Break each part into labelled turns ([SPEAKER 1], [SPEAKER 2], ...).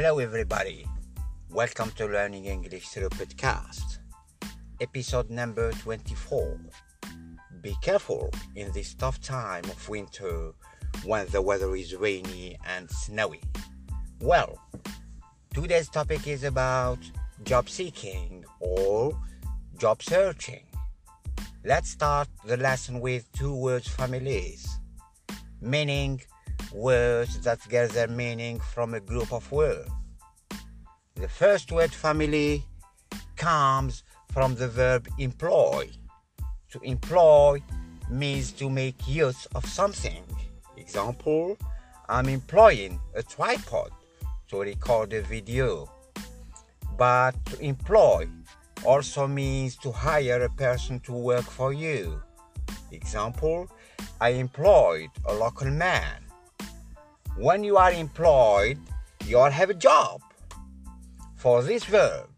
[SPEAKER 1] Hello, everybody. Welcome to Learning English Through Podcast, episode number 24. Be careful in this tough time of winter when the weather is rainy and snowy. Well, today's topic is about job seeking or job searching. Let's start the lesson with two words families, meaning words that get their meaning from a group of words. The first word family comes from the verb employ. To employ means to make use of something. Example, I'm employing a tripod to record a video. But to employ also means to hire a person to work for you. Example, I employed a local man. When you are employed, you all have a job. For this verb,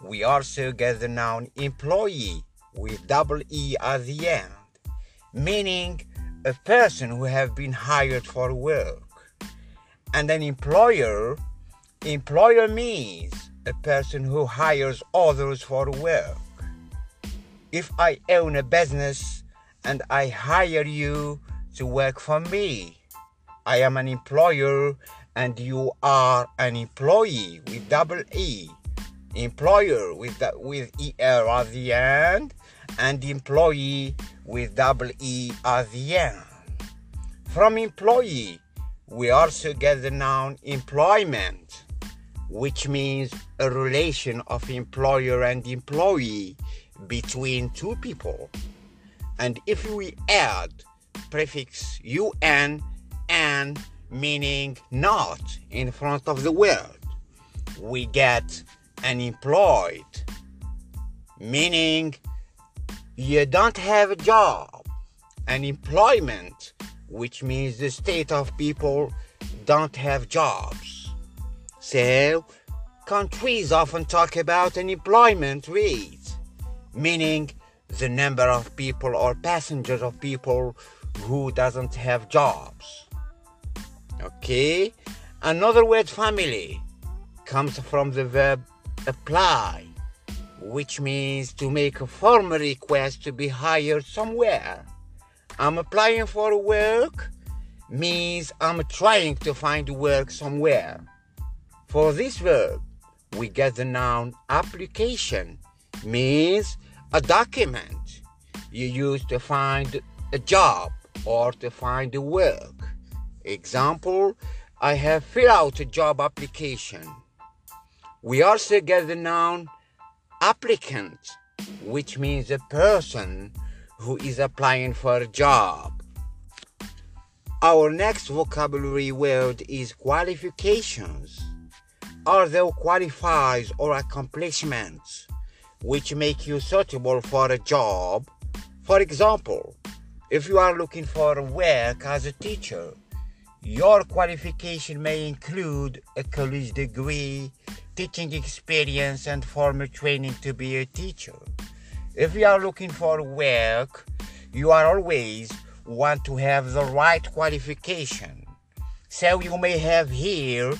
[SPEAKER 1] we also get the noun employee with double E at the end, meaning a person who have been hired for work. And an employer, employer means a person who hires others for work. If I own a business and I hire you to work for me, I am an employer and you are an employee with double E. Employer with the, with ER at the end and employee with double E at the end. From employee, we also get the noun employment, which means a relation of employer and employee between two people. And if we add prefix un and meaning not in front of the word, we get unemployed, meaning you don't have a job. Unemployment, which means the state of people don't have jobs. So, countries often talk about unemployment rate, meaning the number of people or passengers of people who doesn't have jobs. Okay? Another word family comes from the verb apply, which means to make a formal request to be hired somewhere. I'm applying for work means I'm trying to find work somewhere. For this verb, we get the noun application, means a document you use to find a job or to find a work. Example, I have filled out a job application. We also get the noun applicant, which means a person who is applying for a job. Our next vocabulary word is qualifications. Are there qualifies or accomplishments which make you suitable for a job? For example, if you are looking for work as a teacher, your qualification may include a college degree, teaching experience, and formal training to be a teacher. If you are looking for work, you are always want to have the right qualification. So you may have here,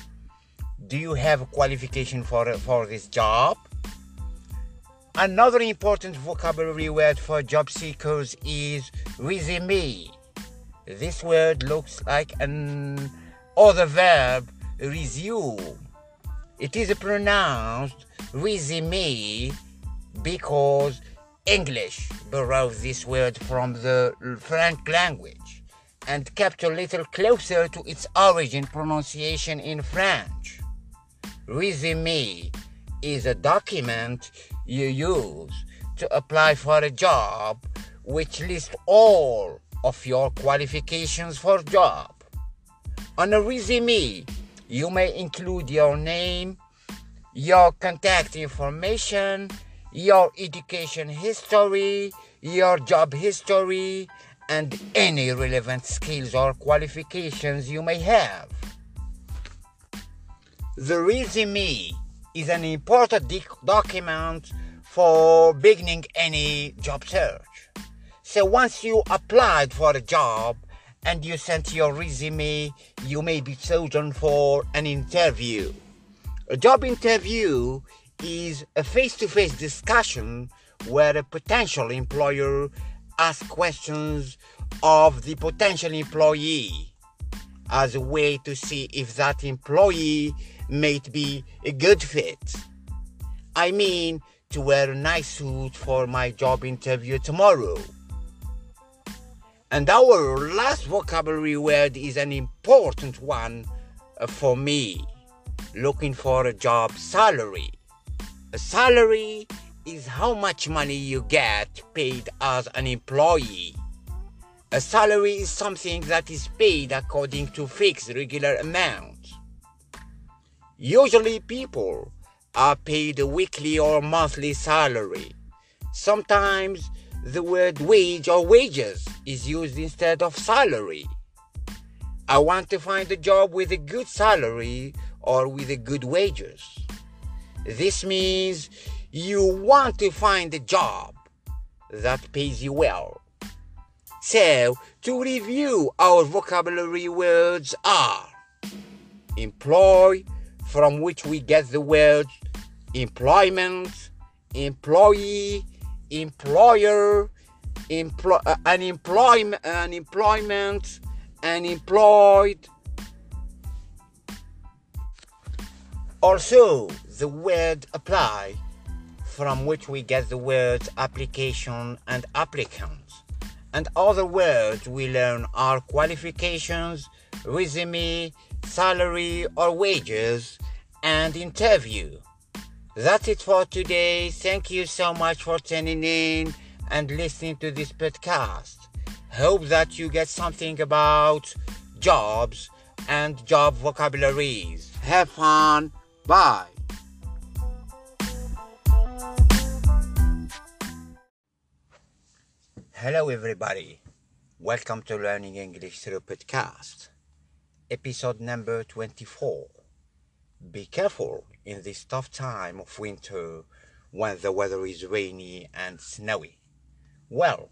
[SPEAKER 1] do you have a qualification for, for this job? Another important vocabulary word for job seekers is resume. This word looks like an other verb resume. It is pronounced resume because English borrowed this word from the French language and kept a little closer to its origin pronunciation in French. Resume is a document you use to apply for a job which lists all of your qualifications for job. On a resume, you may include your name, your contact information, your education history, your job history, and any relevant skills or qualifications you may have. The resume is an important document for beginning any job search. So once you applied for a job and you sent your resume, you may be chosen for an interview. A job interview is a face to face discussion where a potential employer asks questions of the potential employee as a way to see if that employee might be a good fit. I mean, to wear a nice suit for my job interview tomorrow. And our last vocabulary word is an important one uh, for me looking for a job salary. A salary is how much money you get paid as an employee. A salary is something that is paid according to fixed regular amount. Usually people are paid a weekly or monthly salary. Sometimes the word wage or wages is used instead of salary. I want to find a job with a good salary or with a good wages. This means you want to find a job that pays you well. So, to review, our vocabulary words are employ, from which we get the words employment, employee, employer, employ, uh, unemployment, unemployment, unemployed. Also, the word apply, from which we get the words application and applicant. And other words we learn are qualifications, resume, salary or wages, and interview. That's it for today. Thank you so much for tuning in and listening to this podcast. Hope that you get something about jobs and job vocabularies. Have fun. Bye. Hello, everybody. Welcome to Learning English Through Podcast, episode number 24. Be careful in this tough time of winter when the weather is rainy and snowy. Well,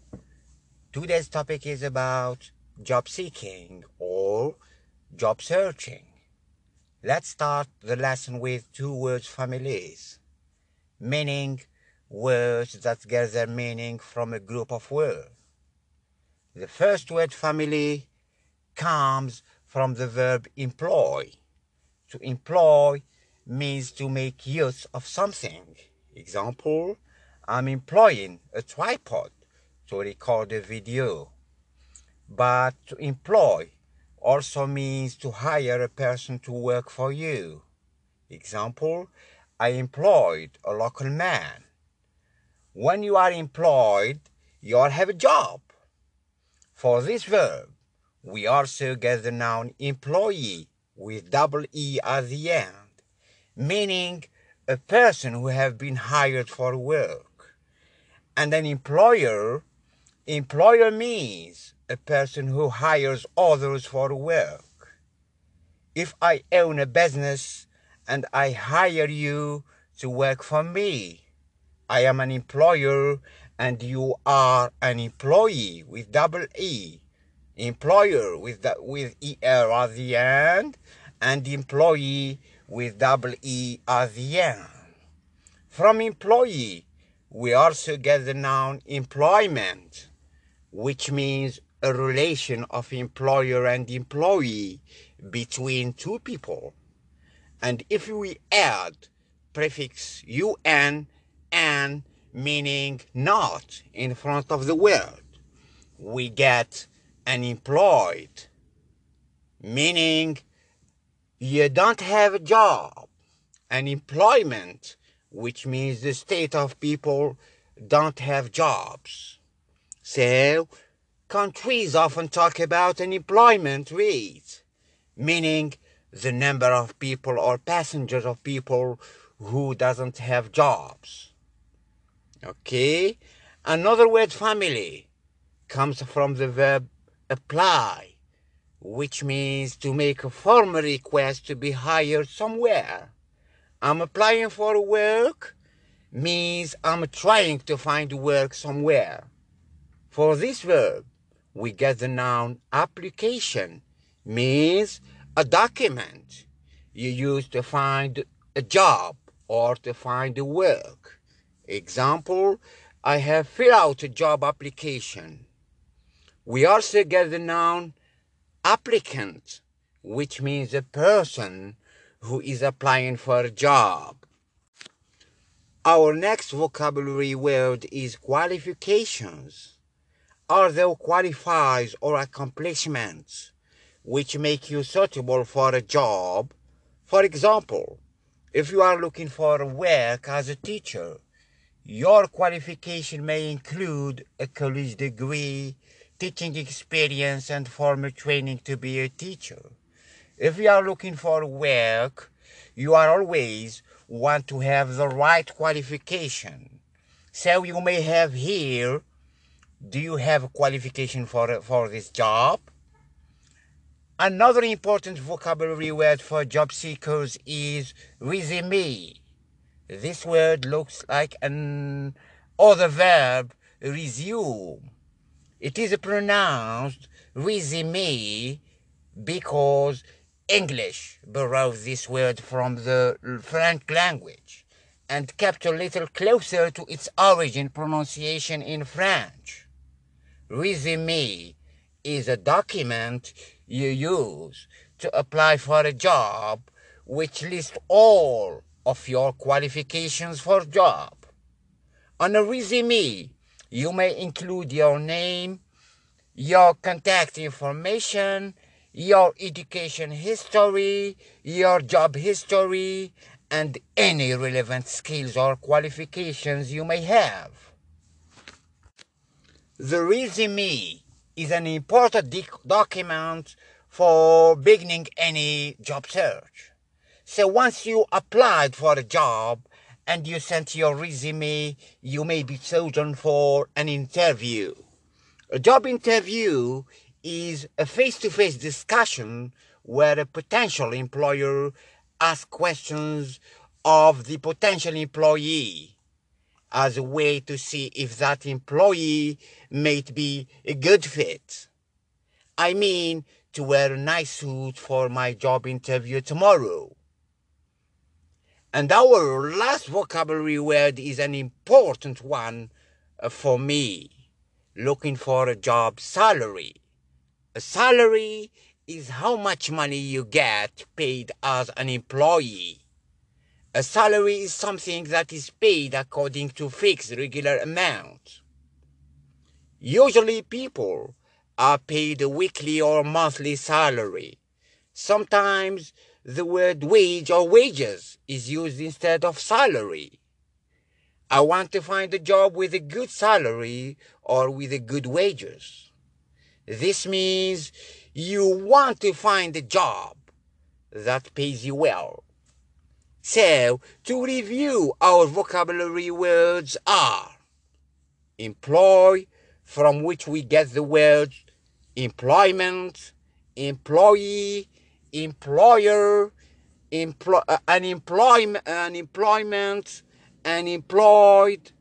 [SPEAKER 1] today's topic is about job seeking or job searching. Let's start the lesson with two words families, meaning words that get their meaning from a group of words. The first word family comes from the verb employ. To employ means to make use of something. Example, I'm employing a tripod to record a video. But to employ also means to hire a person to work for you. Example, I employed a local man. When you are employed, you all have a job. For this verb, we also get the noun employee with double E at the end, meaning a person who have been hired for work. And an employer, employer means a person who hires others for work. If I own a business and I hire you to work for me, I am an employer and you are an employee with double E. Employer with the, with ER at the end and employee with double E at the end. From employee, we also get the noun employment, which means a relation of employer and employee between two people. And if we add prefix un and meaning not in front of the word, we get unemployed, meaning you don't have a job. Unemployment, which means the state of people don't have jobs. So countries often talk about unemployment rate, meaning the number of people or passengers of people who doesn't have jobs. Okay? Another word family comes from the verb apply, which means to make a formal request to be hired somewhere. I'm applying for work means I'm trying to find work somewhere. For this verb, we get the noun application means a document you use to find a job or to find work. Example, I have filled out a job application. We also get the noun applicant, which means a person who is applying for a job. Our next vocabulary word is qualifications. Are there qualifiers or accomplishments which make you suitable for a job? For example, if you are looking for work as a teacher, your qualification may include a college degree, teaching experience, and formal training to be a teacher. If you are looking for work, you are always want to have the right qualification. So you may have here, do you have a qualification for, for this job? Another important vocabulary word for job seekers is resume. This word looks like an other verb, resume. It is pronounced resume because English borrowed this word from the French language and kept a little closer to its origin pronunciation in French. Resume is a document you use to apply for a job which lists all of your qualifications for job. On a resume, you may include your name, your contact information, your education history, your job history, and any relevant skills or qualifications you may have. The resume is an important document for beginning any job search. So once you applied for a job and you sent your resume, you may be chosen for an interview. A job interview is a face-to-face discussion where a potential employer asks questions of the potential employee as a way to see if that employee might be a good fit. I mean, to wear a nice suit for my job interview tomorrow. And our last vocabulary word is an important one uh, for me. Looking for a job salary. A salary is how much money you get paid as an employee. A salary is something that is paid according to fixed regular amount. Usually people are paid a weekly or monthly salary. Sometimes the word wage or wages is used instead of salary. I want to find a job with a good salary or with a good wages. This means you want to find a job that pays you well. So, to review, our vocabulary words are employ, from which we get the words employment, employee, employer, employ, uh, unemployment, unemployment, unemployed,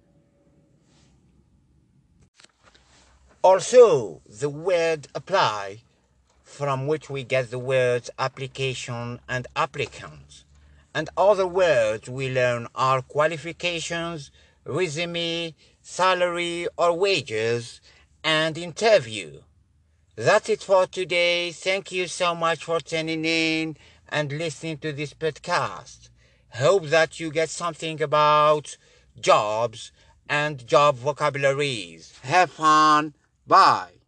[SPEAKER 1] Also, the word apply, from which we get the words application and applicant. And other words we learn are qualifications, resume, salary or wages, and interview. That's it for today. Thank you so much for tuning in and listening to this podcast. Hope that you get something about jobs and job vocabularies. Have fun. Bye.